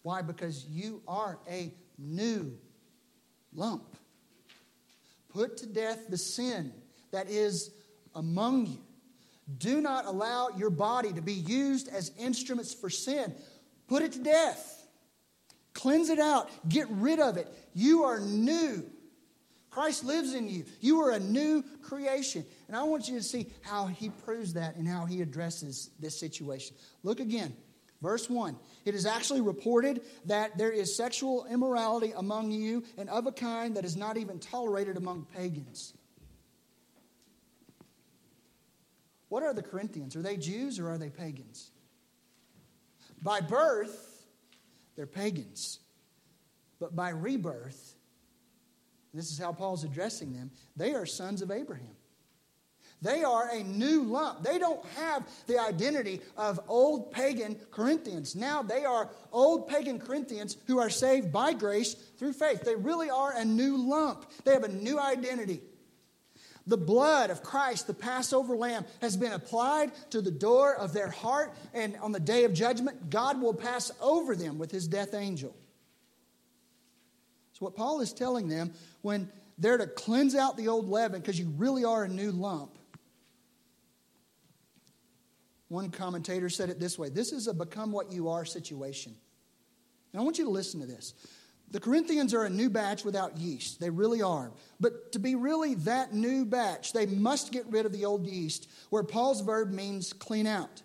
Why? Because you are a new lump. Put to death the sin that is among you. Do not allow your body to be used as instruments for sin. Put it to death. Cleanse it out. Get rid of it. You are new. Christ lives in you. You are a new creation. And I want you to see how he proves that and how he addresses this situation. Look again. Verse 1 It is actually reported that there is sexual immorality among you and of a kind that is not even tolerated among pagans. What are the Corinthians? Are they Jews or are they pagans? By birth, they're pagans. But by rebirth, this is how Paul's addressing them, they are sons of Abraham. They are a new lump. They don't have the identity of old pagan Corinthians. Now they are old pagan Corinthians who are saved by grace through faith. They really are a new lump. They have a new identity. The blood of Christ, the Passover lamb, has been applied to the door of their heart, and on the day of judgment, God will pass over them with his death angel. So, what Paul is telling them when they're to cleanse out the old leaven, because you really are a new lump. One commentator said it this way this is a become what you are situation. Now, I want you to listen to this. The Corinthians are a new batch without yeast. They really are. But to be really that new batch, they must get rid of the old yeast, where Paul's verb means clean out.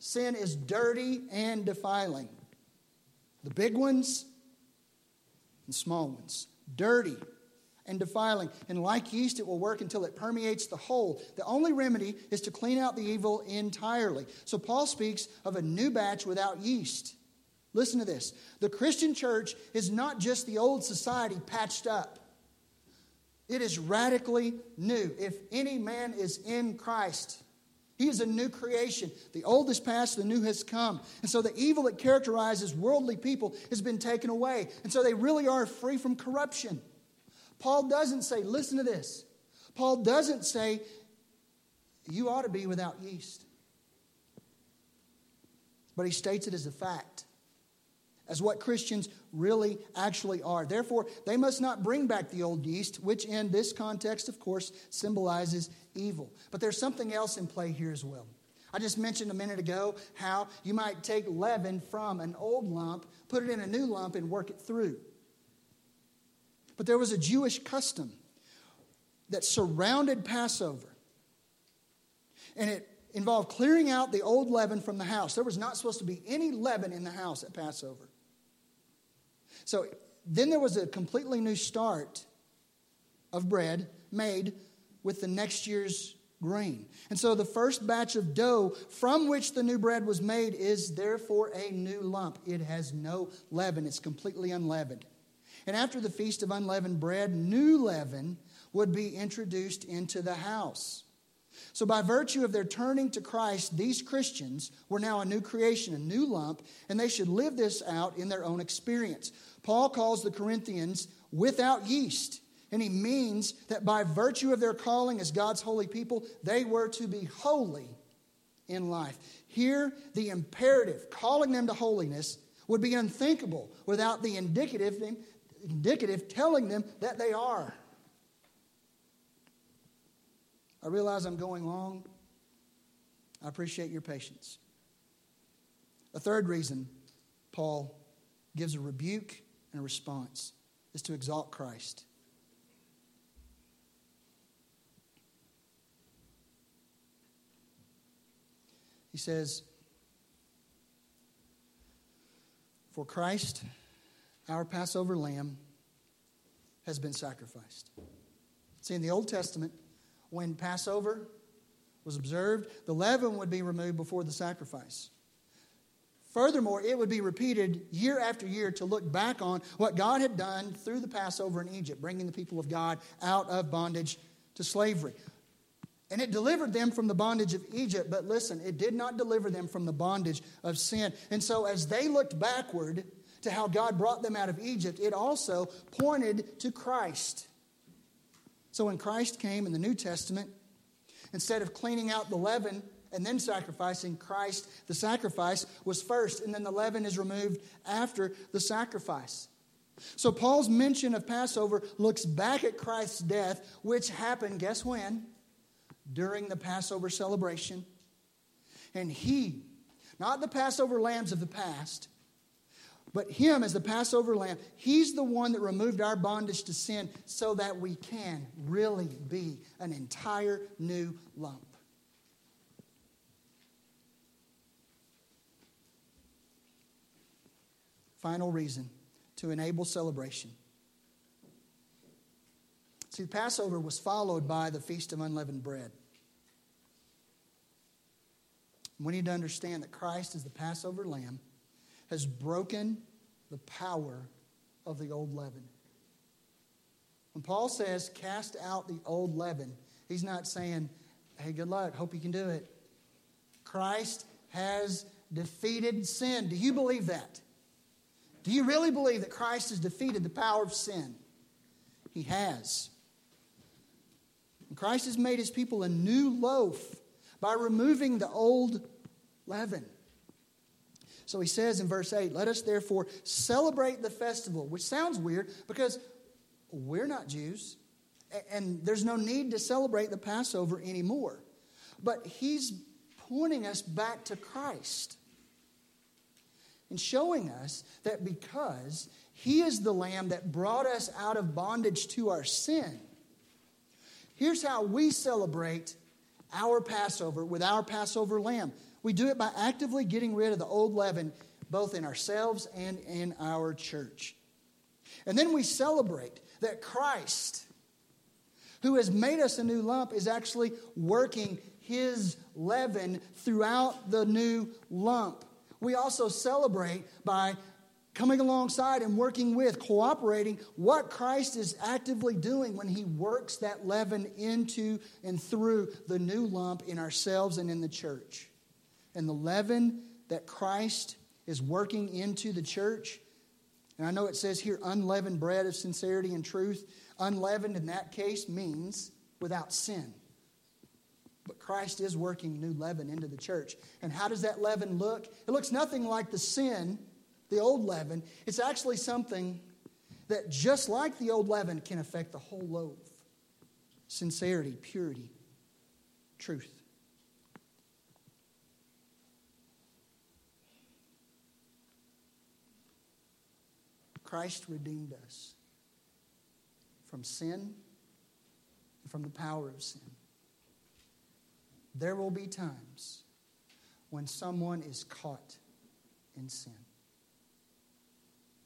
Sin is dirty and defiling. The big ones and small ones. Dirty and defiling. And like yeast, it will work until it permeates the whole. The only remedy is to clean out the evil entirely. So Paul speaks of a new batch without yeast. Listen to this. The Christian church is not just the old society patched up. It is radically new. If any man is in Christ, he is a new creation. The old is past, the new has come. And so the evil that characterizes worldly people has been taken away. And so they really are free from corruption. Paul doesn't say, listen to this. Paul doesn't say, you ought to be without yeast. But he states it as a fact as what Christians really actually are. Therefore, they must not bring back the old yeast, which in this context, of course, symbolizes evil. But there's something else in play here as well. I just mentioned a minute ago how you might take leaven from an old lump, put it in a new lump, and work it through. But there was a Jewish custom that surrounded Passover. And it involved clearing out the old leaven from the house. There was not supposed to be any leaven in the house at Passover. So then there was a completely new start of bread made with the next year's grain. And so the first batch of dough from which the new bread was made is therefore a new lump. It has no leaven, it's completely unleavened. And after the feast of unleavened bread, new leaven would be introduced into the house. So, by virtue of their turning to Christ, these Christians were now a new creation, a new lump, and they should live this out in their own experience. Paul calls the Corinthians without yeast, and he means that by virtue of their calling as God's holy people, they were to be holy in life. Here, the imperative, calling them to holiness, would be unthinkable without the indicative, indicative telling them that they are. I realize I'm going long. I appreciate your patience. A third reason Paul gives a rebuke and a response is to exalt Christ. He says, For Christ, our Passover lamb, has been sacrificed. See, in the Old Testament, when Passover was observed, the leaven would be removed before the sacrifice. Furthermore, it would be repeated year after year to look back on what God had done through the Passover in Egypt, bringing the people of God out of bondage to slavery. And it delivered them from the bondage of Egypt, but listen, it did not deliver them from the bondage of sin. And so, as they looked backward to how God brought them out of Egypt, it also pointed to Christ. So when Christ came in the New Testament, instead of cleaning out the leaven and then sacrificing, Christ, the sacrifice was first, and then the leaven is removed after the sacrifice. So Paul's mention of Passover looks back at Christ's death, which happened, guess when? During the Passover celebration And He, not the Passover lambs of the past, but Him as the Passover lamb, He's the one that removed our bondage to sin so that we can really be an entire new lump. Final reason to enable celebration. See, Passover was followed by the Feast of Unleavened Bread. We need to understand that Christ, is the Passover lamb, has broken the power of the old leaven. When Paul says, cast out the old leaven, he's not saying, hey, good luck, hope you can do it. Christ has defeated sin. Do you believe that? Do you really believe that Christ has defeated the power of sin? He has. And Christ has made his people a new loaf by removing the old leaven. So he says in verse 8, Let us therefore celebrate the festival, which sounds weird because we're not Jews, and there's no need to celebrate the Passover anymore. But he's pointing us back to Christ and showing us that because he is the lamb that brought us out of bondage to our sin, here's how we celebrate our Passover with our Passover lamb. We do it by actively getting rid of the old leaven, both in ourselves and in our church. And then we celebrate that Christ, who has made us a new lump, is actually working his leaven throughout the new lump. We also celebrate by coming alongside and working with, cooperating what Christ is actively doing when he works that leaven into and through the new lump in ourselves and in the church and the leaven that Christ is working into the church. And I know it says here, unleavened bread of sincerity and truth. Unleavened in that case means without sin. But Christ is working new leaven into the church. And how does that leaven look? It looks nothing like the sin, the old leaven. It's actually something that, just like the old leaven, can affect the whole loaf sincerity, purity, truth. Christ redeemed us from sin and from the power of sin. There will be times when someone is caught in sin.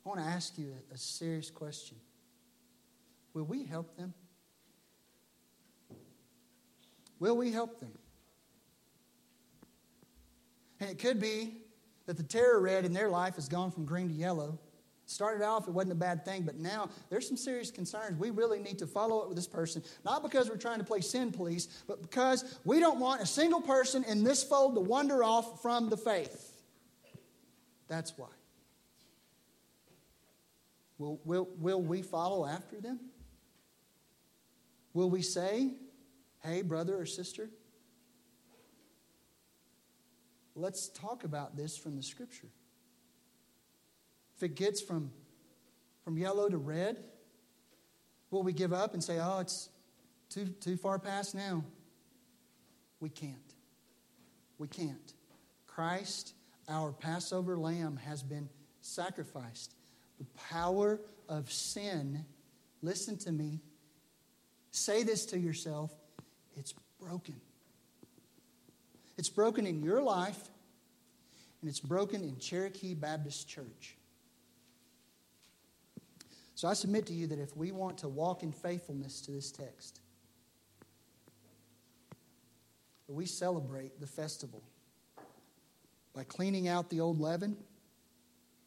I want to ask you a, a serious question Will we help them? Will we help them? And it could be that the terror red in their life has gone from green to yellow Started off, it wasn't a bad thing, but now there's some serious concerns. We really need to follow up with this person, not because we're trying to play sin police, but because we don't want a single person in this fold to wander off from the faith. That's why. Will, will, will we follow after them? Will we say, hey, brother or sister, let's talk about this from the scripture? If it gets from, from yellow to red, will we give up and say, oh, it's too, too far past now? We can't. We can't. Christ, our Passover lamb, has been sacrificed. The power of sin, listen to me, say this to yourself, it's broken. It's broken in your life, and it's broken in Cherokee Baptist Church. So I submit to you that if we want to walk in faithfulness to this text, we celebrate the festival by cleaning out the old leaven,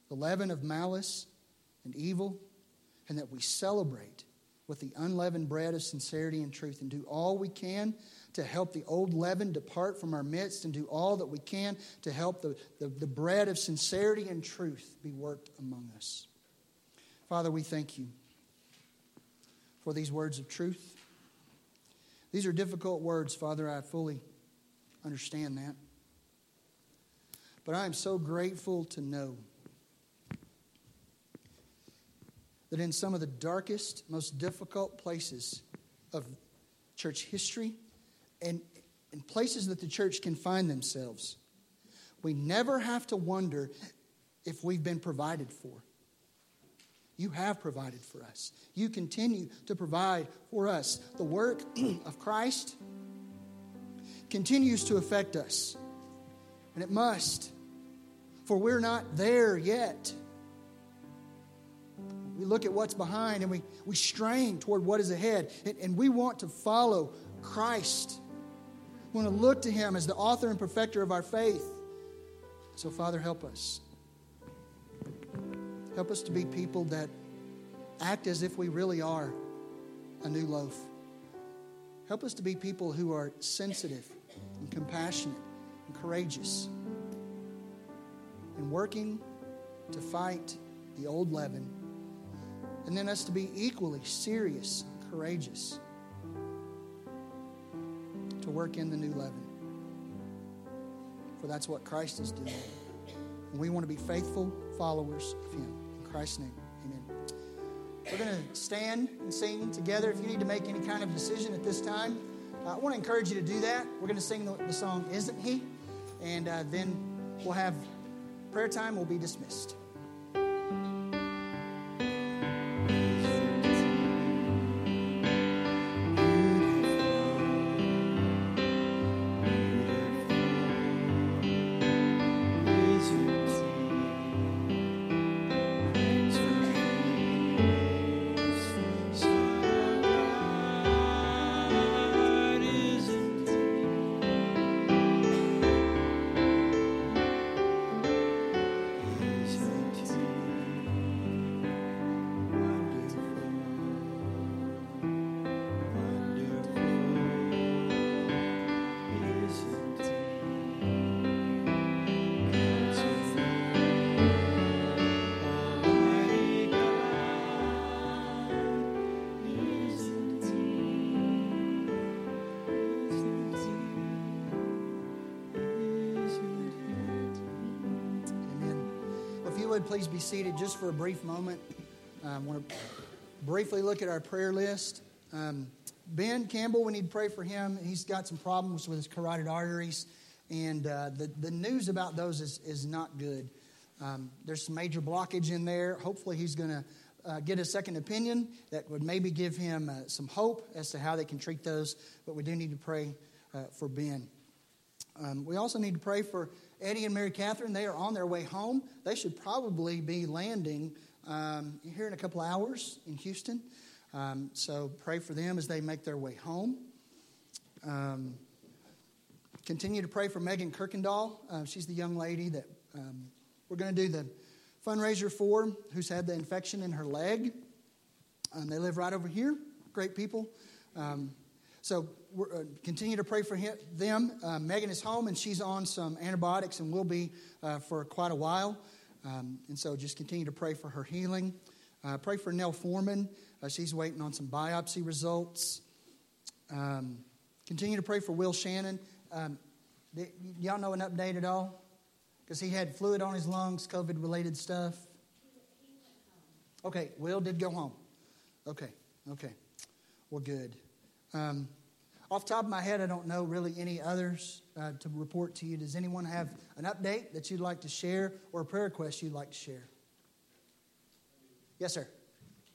the leaven of malice and evil, and that we celebrate with the unleavened bread of sincerity and truth and do all we can to help the old leaven depart from our midst and do all that we can to help the, the, the bread of sincerity and truth be worked among us. Father, we thank you for these words of truth. These are difficult words, Father. I fully understand that. But I am so grateful to know that in some of the darkest, most difficult places of church history and in places that the church can find themselves, we never have to wonder if we've been provided for. You have provided for us. You continue to provide for us. The work of Christ continues to affect us, and it must, for we're not there yet. We look at what's behind and we, we strain toward what is ahead, and, and we want to follow Christ. We want to look to Him as the author and perfecter of our faith. So, Father, help us. Help us to be people that act as if we really are a new loaf. Help us to be people who are sensitive and compassionate and courageous and working to fight the old leaven. And then us to be equally serious and courageous to work in the new leaven. For that's what Christ is doing. And we want to be faithful followers of Him. Christ's name, amen. We're going to stand and sing together. If you need to make any kind of decision at this time, I want to encourage you to do that. We're going to sing the, the song, Isn't He? And uh, then we'll have prayer time. We'll be dismissed. Would please be seated just for a brief moment. I want to briefly look at our prayer list. Um, ben Campbell, we need to pray for him. He's got some problems with his carotid arteries, and uh, the, the news about those is, is not good. Um, there's some major blockage in there. Hopefully, he's going to uh, get a second opinion that would maybe give him uh, some hope as to how they can treat those. But we do need to pray uh, for Ben. Um, we also need to pray for Eddie and Mary Catherine. They are on their way home. They should probably be landing um, here in a couple hours in Houston. Um, so pray for them as they make their way home. Um, continue to pray for Megan Kirkendall. Uh, she's the young lady that um, we're going to do the fundraiser for, who's had the infection in her leg. Um, they live right over here. Great people. Um, so uh, continue to pray for him, them. Uh, Megan is home and she's on some antibiotics and will be uh, for quite a while. Um, and so just continue to pray for her healing. Uh, pray for Nell Foreman. Uh, she's waiting on some biopsy results. Um, continue to pray for Will Shannon. Um, y'all know an update at all? Because he had fluid on his lungs, COVID related stuff. Okay, Will did go home. Okay, okay. Well, good. Um, off top of my head, I don't know really any others uh, to report to you. Does anyone have an update that you'd like to share or a prayer request you'd like to share? Yes, sir.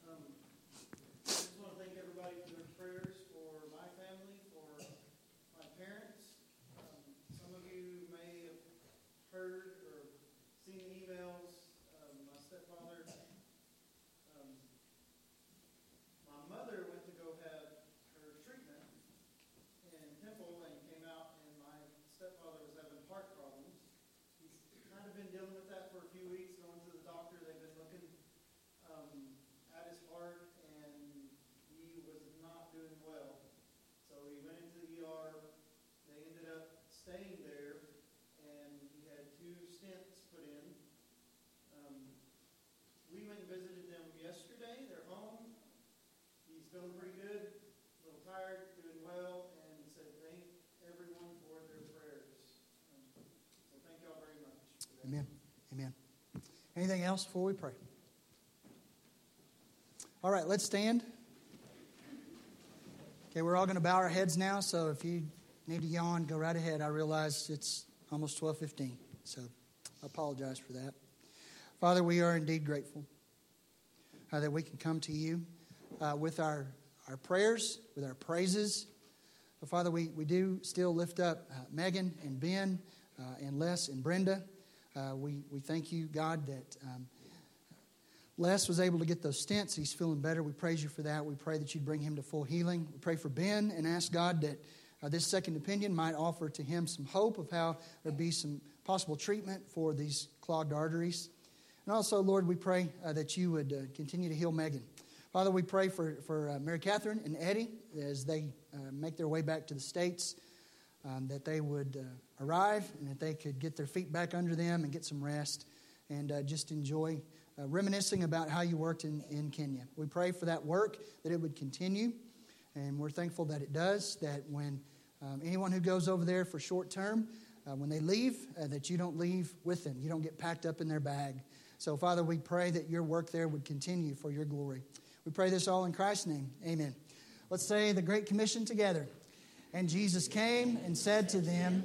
Um, I just want to thank everybody for their prayers for my family, for my parents. Um, some of you may have heard or seen the emails. Um, my stepfather, um, my mother went to go have her treatment in Temple and came out, and my stepfather was having heart problems. He's kind of been dealing with that for a few weeks, going to the doctor. They've been looking um, at his heart, and he was not doing well. So he went into the ER. They ended up staying there, and he had two stents put in. Um, we went and visited them yesterday. They're home. He's feeling pretty good, a little tired, doing well, and said thank everyone for their prayers. So thank y'all very much. Amen. Amen. Anything else before we pray? All right, let's stand. Okay, we're all going to bow our heads now, so if you need to yawn, go right ahead. I realize it's almost 12:15. So I apologize for that. Father, we are indeed grateful uh, that we can come to you uh, with our, our prayers, with our praises. But Father, we, we do still lift up uh, Megan and Ben uh, and Les and Brenda. Uh, we, we thank you, God, that um, Les was able to get those stents. He's feeling better. We praise you for that. We pray that you'd bring him to full healing. We pray for Ben and ask God that uh, this second opinion might offer to him some hope of how there'd be some possible treatment for these clogged arteries. And also, Lord, we pray uh, that you would uh, continue to heal Megan. Father, we pray for, for uh, Mary Catherine and Eddie as they uh, make their way back to the States, um, that they would uh, arrive and that they could get their feet back under them and get some rest and uh, just enjoy uh, reminiscing about how you worked in, in Kenya. We pray for that work, that it would continue, and we're thankful that it does, that when um, anyone who goes over there for short term, uh, when they leave, that you don't leave with them. You don't get packed up in their bag. So, Father, we pray that your work there would continue for your glory. We pray this all in Christ's name. Amen. Let's say the Great Commission together. And Jesus came and said to them,